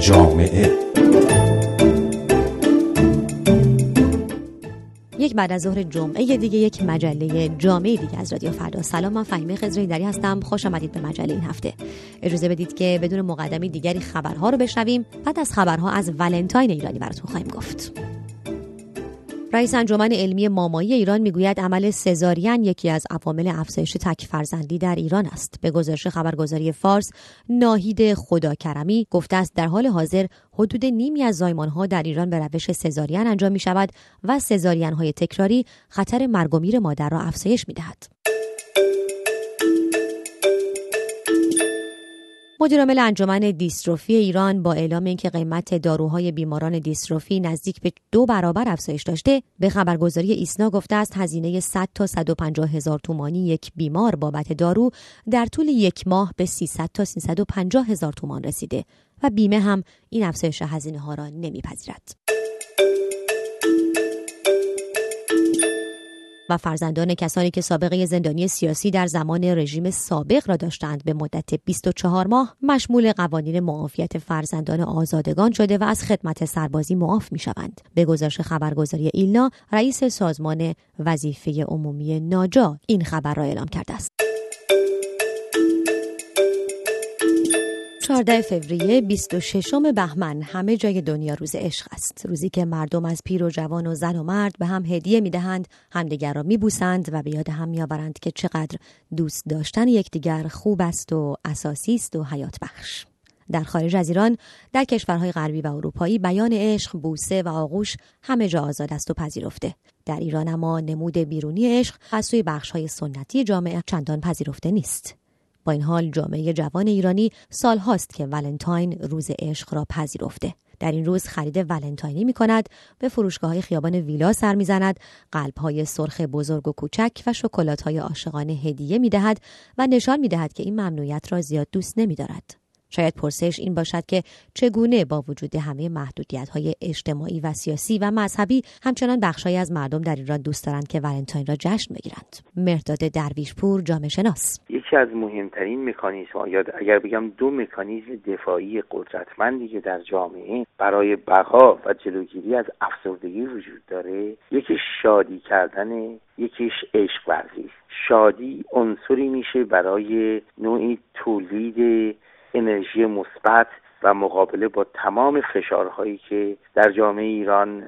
جامعه. یک بعد از ظهر جمعه دیگه یک مجله جامعه دیگه از رادیو فردا. سلام من فهیمه خضری دری هستم. خوش آمدید به مجله این هفته. اجازه بدید که بدون مقدمی دیگری خبرها رو بشنویم. بعد از خبرها از ولنتاین ایرانی براتون خواهیم گفت. رئیس انجمن علمی مامایی ایران می‌گوید عمل سزارین یکی از عوامل افزایش تک فرزندی در ایران است به گزارش خبرگزاری فارس ناهید خداکرمی گفته است در حال حاضر حدود نیمی از ها در ایران به روش سزارین انجام می شود و سزارین های تکراری خطر مرگ و میر مادر را افزایش می دهد. مدیرعامل انجمن دیستروفی ایران با اعلام اینکه قیمت داروهای بیماران دیستروفی نزدیک به دو برابر افزایش داشته به خبرگزاری ایسنا گفته است هزینه 100 تا 150 هزار تومانی یک بیمار بابت دارو در طول یک ماه به 300 تا 350 هزار تومان رسیده و بیمه هم این افزایش هزینه ها را نمیپذیرد. و فرزندان کسانی که سابقه زندانی سیاسی در زمان رژیم سابق را داشتند به مدت 24 ماه مشمول قوانین معافیت فرزندان آزادگان شده و از خدمت سربازی معاف می شوند. به گزارش خبرگزاری ایلنا رئیس سازمان وظیفه عمومی ناجا این خبر را اعلام کرده است. 14 فوریه 26 بهمن. همه جای دنیا روز عشق است. روزی که مردم از پیر و جوان و زن و مرد به هم هدیه می‌دهند همدیگر را میبوسند و به یاد هم میآورند که چقدر دوست داشتن یکدیگر خوب است و اساسی است و حیات بخش. در خارج از ایران در کشورهای غربی و اروپایی بیان عشق بوسه و آغوش همه جا آزاد است و پذیرفته. در ایران اما نمود بیرونی عشق از سوی بخشهای سنتی جامعه چندان پذیرفته نیست. با این حال جامعه جوان ایرانی سال هاست که ولنتاین روز عشق را پذیرفته. در این روز خرید ولنتاینی می کند به فروشگاه های خیابان ویلا سر می زند قلب های سرخ بزرگ و کوچک و شکلات های عاشقانه هدیه می دهد و نشان می دهد که این ممنوعیت را زیاد دوست نمی دارد. شاید پرسش این باشد که چگونه با وجود همه محدودیت های اجتماعی و سیاسی و مذهبی همچنان بخشهایی از مردم در ایران دوست دارند که ولنتاین را جشن بگیرند مرداد درویشپور جامعه شناس. یکی از مهمترین مکانیزم یا اگر بگم دو مکانیزم دفاعی قدرتمندی که در جامعه برای بقا و جلوگیری از افسردگی وجود داره یکی شادی کردن یکیش عشق ورزی. شادی عنصری میشه برای نوعی تولید انرژی مثبت و مقابله با تمام فشارهایی که در جامعه ایران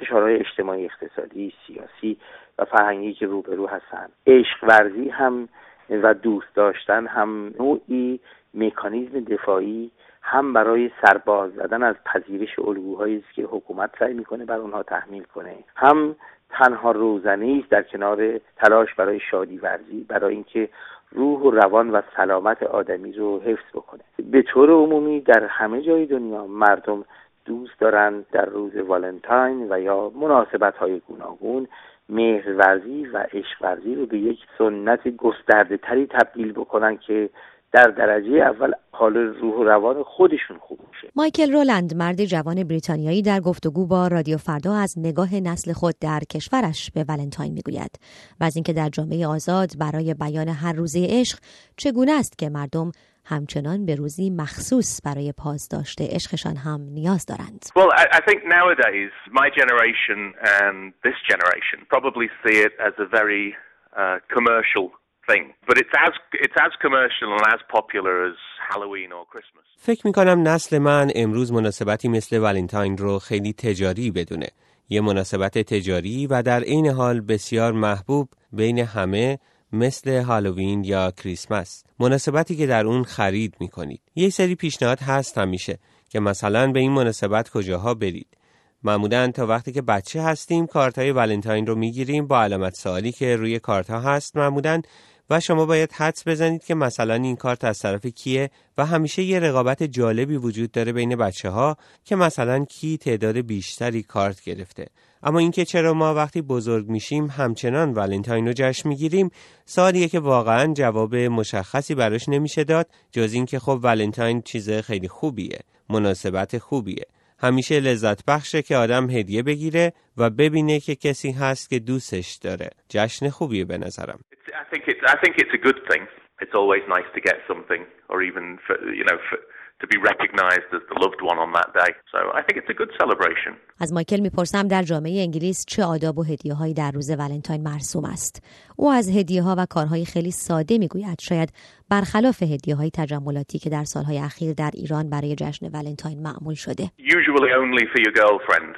فشارهای اجتماعی اقتصادی سیاسی و فرهنگی که روبرو هستند عشق ورزی هم و دوست داشتن هم نوعی مکانیزم دفاعی هم برای سرباز زدن از پذیرش الگوهایی است که حکومت سعی می‌کنه بر اونها تحمیل کنه. هم تنها روزنه است در کنار تلاش برای شادی ورزی برای اینکه روح و روان و سلامت آدمی رو حفظ بکنه. به طور عمومی در همه جای دنیا مردم دوست دارند در روز والنتاین و یا مناسبت های گوناگون مهرورزی و عشقورزی رو به یک سنت گسترده تری تبدیل بکنن که در درجه اول حال روح و روان خودشون خوب میشه. مایکل رولند مرد جوان بریتانیایی در گفتگو با رادیو فردا از نگاه نسل خود در کشورش به ولنتاین می‌گوید و از اینکه در جامعه آزاد برای بیان هر روزه عشق چگونه است که مردم همچنان به روزی مخصوص برای پاسداشت عشقشان هم نیاز دارند. Well, I, think nowadays my generation and this generation probably see it as a very uh, commercial فکر می کنم نسل من امروز مناسبتی مثل ولنتاین رو خیلی تجاری بدونه. یه مناسبت تجاری و در عین حال بسیار محبوب بین همه مثل هالووین یا کریسمس. مناسبتی که در اون خرید می کنید یه سری پیشنهاد هست همیشه که مثلا به این مناسبت کجاها برید. معمولا تا وقتی که بچه هستیم کارت های ولنتاین رو می‌گیریم با علامت سوالی که روی کارت ها هست معمولا و شما باید حدس بزنید که مثلا این کارت از طرف کیه و همیشه یه رقابت جالبی وجود داره بین بچه ها که مثلا کی تعداد بیشتری کارت گرفته. اما اینکه چرا ما وقتی بزرگ میشیم همچنان ولنتاین رو جشن می‌گیریم سوالیه که واقعا جواب مشخصی براش نمیشه داد جز اینکه خب ولنتاین چیز خیلی خوبیه مناسبت خوبیه. همیشه لذت بخشه که آدم هدیه بگیره و ببینه که کسی هست که دوستش داره. جشن خوبیه به نظرم. I think it's I think it's a good thing. It's always nice to get something, or even you know for, to be recognized as the loved one on that day. So I think it's a good celebration. از مایکل میپرسم در جامعه انگلیس چه آداب و هدیه هایی در روز ولنتاین مرسوم است. او از هدیه ها و کارهای خیلی ساده میگوید شاید برخلاف هدیه های تجملاتی که در سالهای اخیر در ایران برای جشن ولنتاین معمول شده. Usually only for your girlfriend.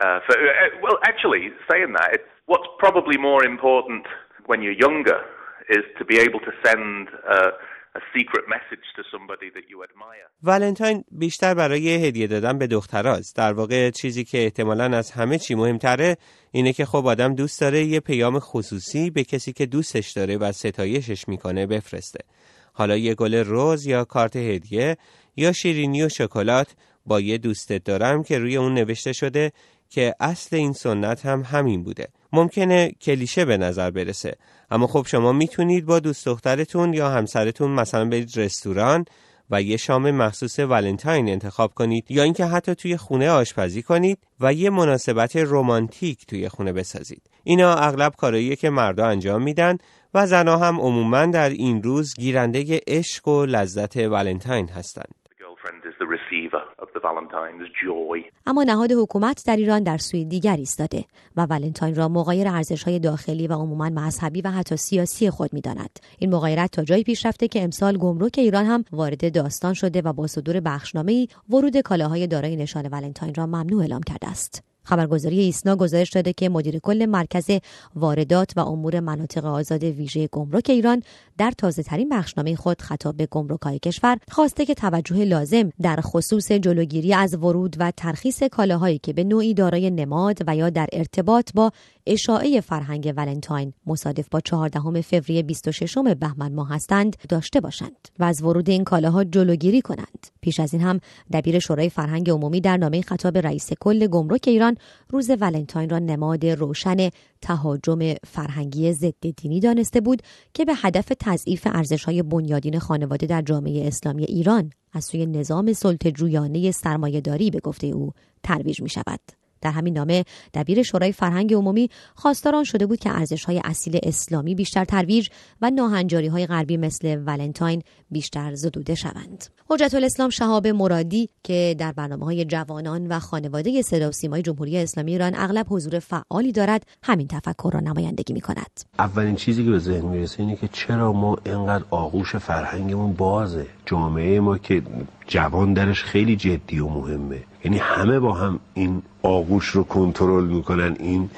Uh, for, uh, well, actually, saying that, it's, what's probably more important when you're younger is to be able to send uh, ولنتاین بیشتر برای هدیه دادن به دختراست. در واقع چیزی که احتمالا از همه چی مهمتره اینه که خب آدم دوست داره یه پیام خصوصی به کسی که دوستش داره و ستایشش می‌کنه بفرسته. حالا یه گل روز یا کارت هدیه یا شیرینی و شکلات با یه دوستت دارم که روی اون نوشته شده که اصل این سنت هم همین بوده. ممکنه کلیشه به نظر برسه اما خب شما می‌تونید با دوست دخترتون یا همسرتون مثلا برید رستوران و یه شام مخصوص ولنتاین انتخاب کنید یا اینکه حتی توی خونه آشپزی کنید و یه مناسبت رمانتیک توی خونه بسازید. اینا اغلب کارهاییه که مردا انجام میدن و زنها هم عموما در این روز گیرنده عشق و لذت ولنتاین هستند. اما نهاد حکومت در ایران در سوی دیگر ایستاده و ولنتاین را مغایر ارزش‌های داخلی و عموما مذهبی و حتی سیاسی خود می‌داند. این مغایرت تا جایی پیش رفته که امسال گمرک ایران هم وارد داستان شده و با صدور بخشنامه‌ای ورود کالاهای دارای نشان ولنتاین را ممنوع اعلام کرده است. خبرگزاری ایسنا گزارش داده که مدیر کل مرکز واردات و امور مناطق آزاد ویژه گمرک ایران در تازه ترین بخشنامه خود خطاب به گمرکهای کشور خواسته که توجه لازم در خصوص جلوگیری از ورود و ترخیص کالاهایی که به نوعی دارای نماد و یا در ارتباط با اشاعه فرهنگ ولنتاین مصادف با 14 فوریه 26 بهمن ماه هستند داشته باشند و از ورود این کالاها جلوگیری کنند پیش از این هم دبیر شورای فرهنگ عمومی در نامه خطاب رئیس کل گمرک ایران روز ولنتاین را نماد روشن تهاجم فرهنگی ضد دینی دانسته بود که به هدف تضعیف ارزش‌های بنیادین خانواده در جامعه اسلامی ایران از سوی نظام سلطه‌جویانه سرمایه‌داری به گفته او ترویج می شود. در همین نامه دبیر شورای فرهنگ عمومی خواستار شده بود که ارزش های اصیل اسلامی بیشتر ترویج و ناهنجاری های غربی مثل ولنتاین بیشتر زدوده شوند. حجت الاسلام شهاب مرادی که در برنامه های جوانان و خانواده صدا و سیمای جمهوری اسلامی ایران اغلب حضور فعالی دارد همین تفکر را نمایندگی می کند. اولین چیزی که به ذهن می‌رسه اینه که چرا ما اینقدر آغوش فرهنگمون بازه جامعه ما که جوان درش خیلی جدی و مهمه یعنی همه با هم این آغوش رو کنترل می‌کنن این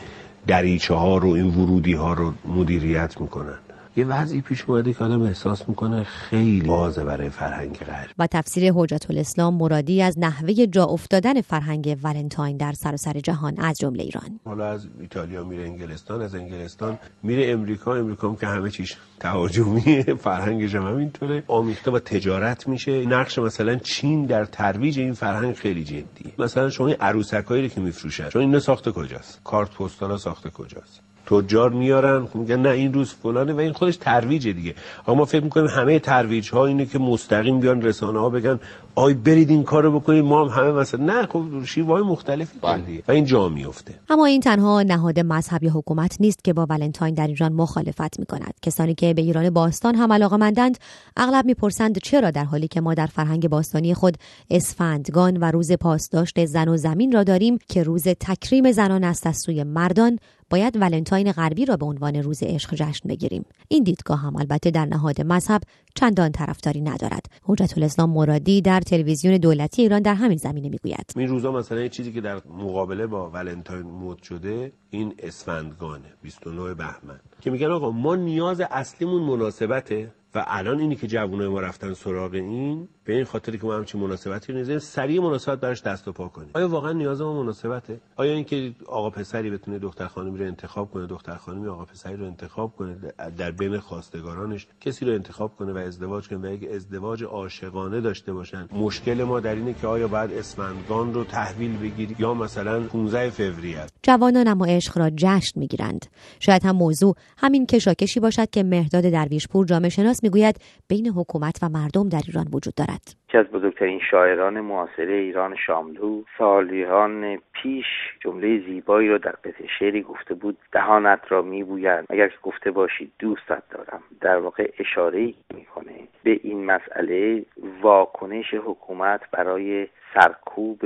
دریچه ها رو این ورودی ها رو مدیریت می‌کنن. یه وضعی پیش اومده که آدم احساس می‌کنه خیلی بازه برای فرهنگ غرب. و تفسیر حجت الاسلام مرادی از نحوه جا افتادن فرهنگ ولنتاین در سراسر سر جهان از جمله ایران. حالا از ایتالیا میره انگلستان از انگلستان میره امریکا امریکا هم که همه چیش تهاجمی فرهنگش هم همینطوره آمیخته و تجارت میشه. نقش مثلا چین در ترویج این فرهنگ خیلی جدیه. مثلا شما این عروسکایی که میفروشن چون اینو ساخته کجاست؟ کارت پستالا ساخته کجاست؟ تجار میارن خب میگن نه این روز فلانه و این خودش ترویجه دیگه. اما ما فکر می‌کنیم همه ترویج ها اینه که مستقیم بیان رسانه ها بگن آی برید این کارو بکنید ما هم همه مثلا نه خب شیوه مختلفی بله. و این جا میفته. اما این تنها نهاد مذهب یا حکومت نیست که با ولنتاین در ایران مخالفت می‌کند. کسانی که به ایران باستان هم علاقه مندند اغلب می‌پرسند چرا در حالی که ما در فرهنگ باستانی خود اسفندگان و روز پاسداشت زن و زمین را داریم که روز تکریم زنان است از سوی مردان باید ولنتاین غربی را به عنوان روز عشق جشن بگیریم. این دیدگاه هم البته در نهاد مذهب چندان طرفداری ندارد. حجت الاسلام مرادی در تلویزیون دولتی ایران در همین زمینه می‌گوید. این روزا مثلا چیزی که در مقابله با ولنتاین مد شده این اسفندگانه 29 بهمن. که میگن آقا ما نیاز اصلیمون مناسبته و الان اینی که جوانای ما رفتن سراغ این به این خاطری که ما همچین مناسبتی رو نزدیم سریع مناسبت براش دست و پا کنیم. آیا واقعا نیاز ما مناسبته؟ آیا اینکه آقا پسری بتونه دختر خانمی رو انتخاب کنه دختر خانمی آقا پسری رو انتخاب کنه در بین خواستگارانش کسی رو انتخاب کنه و ازدواج کنه و یک ازدواج عاشقانه داشته باشن؟ مشکل ما در اینه که آیا بعد اسفندگان رو تحویل بگیری یا مثلا 15 فوریه؟ جوانان اما عشق را جشن می‌گیرند. شاید هم موضوع همین کشاکشی باشد که مهداد درویشپور جامعه شناس می‌گوید بین حکومت و مردم در ایران وجود دارد. یکی از بزرگترین شاعران معاصره ایران شاملو سالیان پیش جمله زیبایی را در قطع شعری گفته بود دهانت را میبویند. اگر گفته باشی دوستت دارم. در واقع اشاره می‌کنه به این مسئله واکنش حکومت برای سرکوب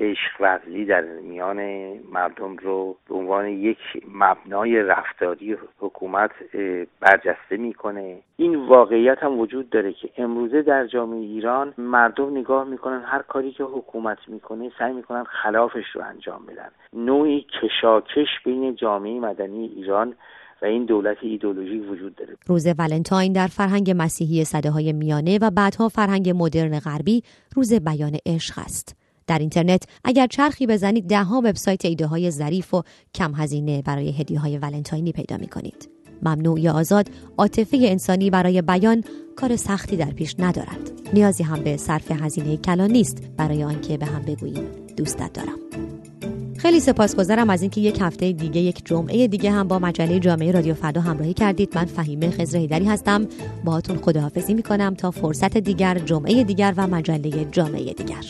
عشق ورزی در میان مردم رو به عنوان یک مبنای رفتاری حکومت برجسته می‌کنه. این واقعیت هم وجود داره که امروزه در جامعه ایران مردم نگاه می‌کنن هر کاری که حکومت می‌کنه سعی می‌کنن خلافش رو انجام بدن. نوعی کشاکش بین جامعه مدنی ایران و این دولت ایدولوژی وجود داره. روز ولنتاین در فرهنگ مسیحی صده های میانه و بعدها فرهنگ مدرن غربی روز بیان عشق است. در اینترنت اگر چرخی بزنید دهها وبسایت ایده های ظریف و کم هزینه برای هدیه های ولنتاینی پیدا می کنید. ممنوع یا آزاد عاطفه انسانی برای بیان کار سختی در پیش ندارد. نیازی هم به صرف هزینه کلان نیست برای آنکه به هم بگوییم دوستت دارم. خیلی سپاسگزارم از اینکه یک هفته دیگه یک جمعه دیگه هم با مجله جامعه رادیو فردا همراهی کردید من فهیمه خضر هیدری هستم باهاتون خداحافظی می‌کنم تا فرصت دیگر جمعه دیگر و مجله جامعه دیگر